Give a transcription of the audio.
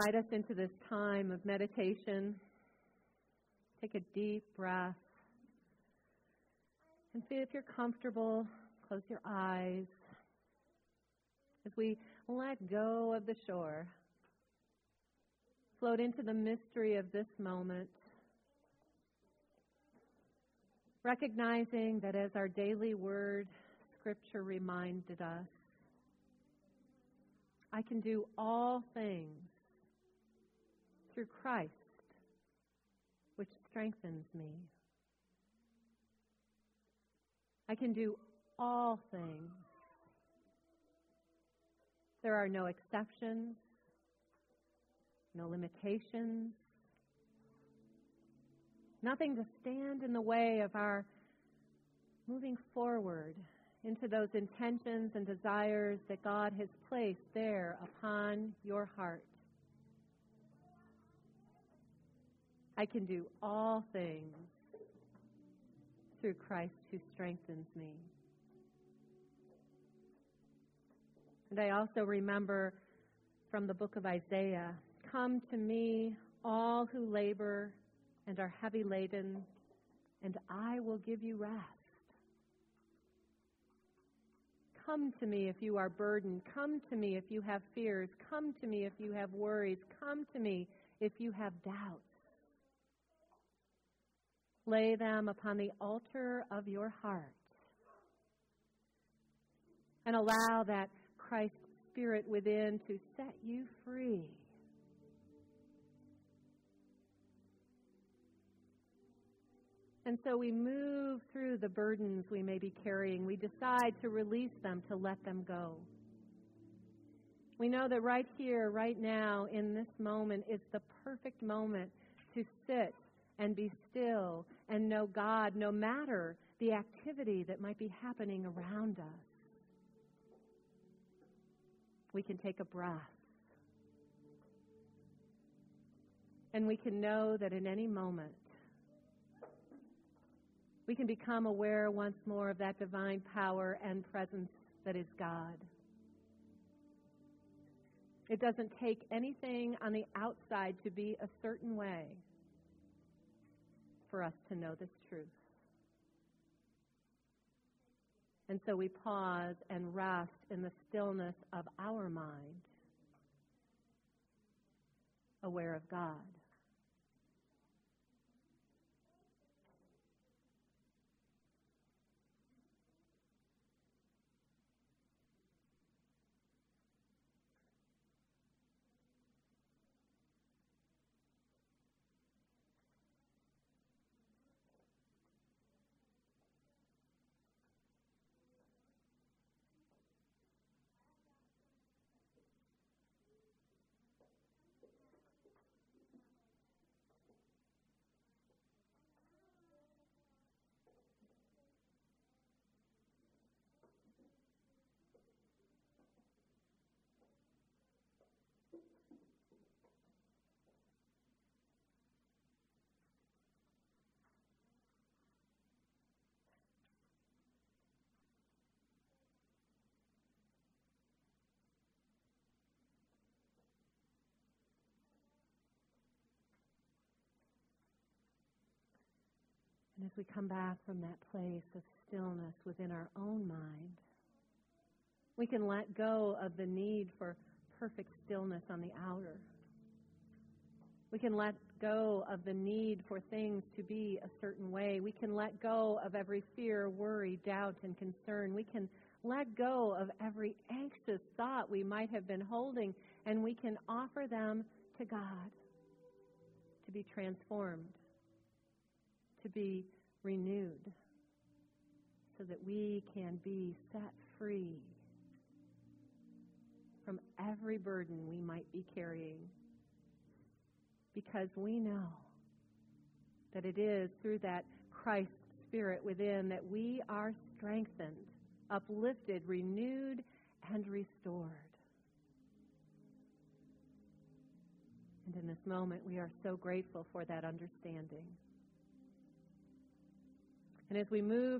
invite us into this time of meditation. Take a deep breath. And see if you're comfortable, close your eyes as we let go of the shore. Float into the mystery of this moment. Recognizing that as our daily word, Scripture reminded us, I can do all things through Christ, which strengthens me. I can do all things. There are no exceptions, no limitations, nothing to stand in the way of our moving forward into those intentions and desires that God has placed there upon your heart. I can do all things through Christ who strengthens me. And I also remember from the book of Isaiah Come to me, all who labor and are heavy laden, and I will give you rest. Come to me if you are burdened. Come to me if you have fears. Come to me if you have worries. Come to me if you have doubts. Lay them upon the altar of your heart and allow that Christ Spirit within to set you free. And so we move through the burdens we may be carrying. We decide to release them, to let them go. We know that right here, right now, in this moment, is the perfect moment to sit and be still and know God no matter the activity that might be happening around us. We can take a breath. And we can know that in any moment, we can become aware once more of that divine power and presence that is God. It doesn't take anything on the outside to be a certain way for us to know this truth. And so we pause and rest in the stillness of our mind, aware of God. And as we come back from that place of stillness within our own mind, we can let go of the need for perfect stillness on the outer. We can let go of the need for things to be a certain way. We can let go of every fear, worry, doubt, and concern. We can let go of every anxious thought we might have been holding, and we can offer them to God to be transformed to be renewed so that we can be set free from every burden we might be carrying. Because we know that it is through that Christ Spirit within that we are strengthened, uplifted, renewed, and restored. And in this moment, we are so grateful for that understanding. And as we move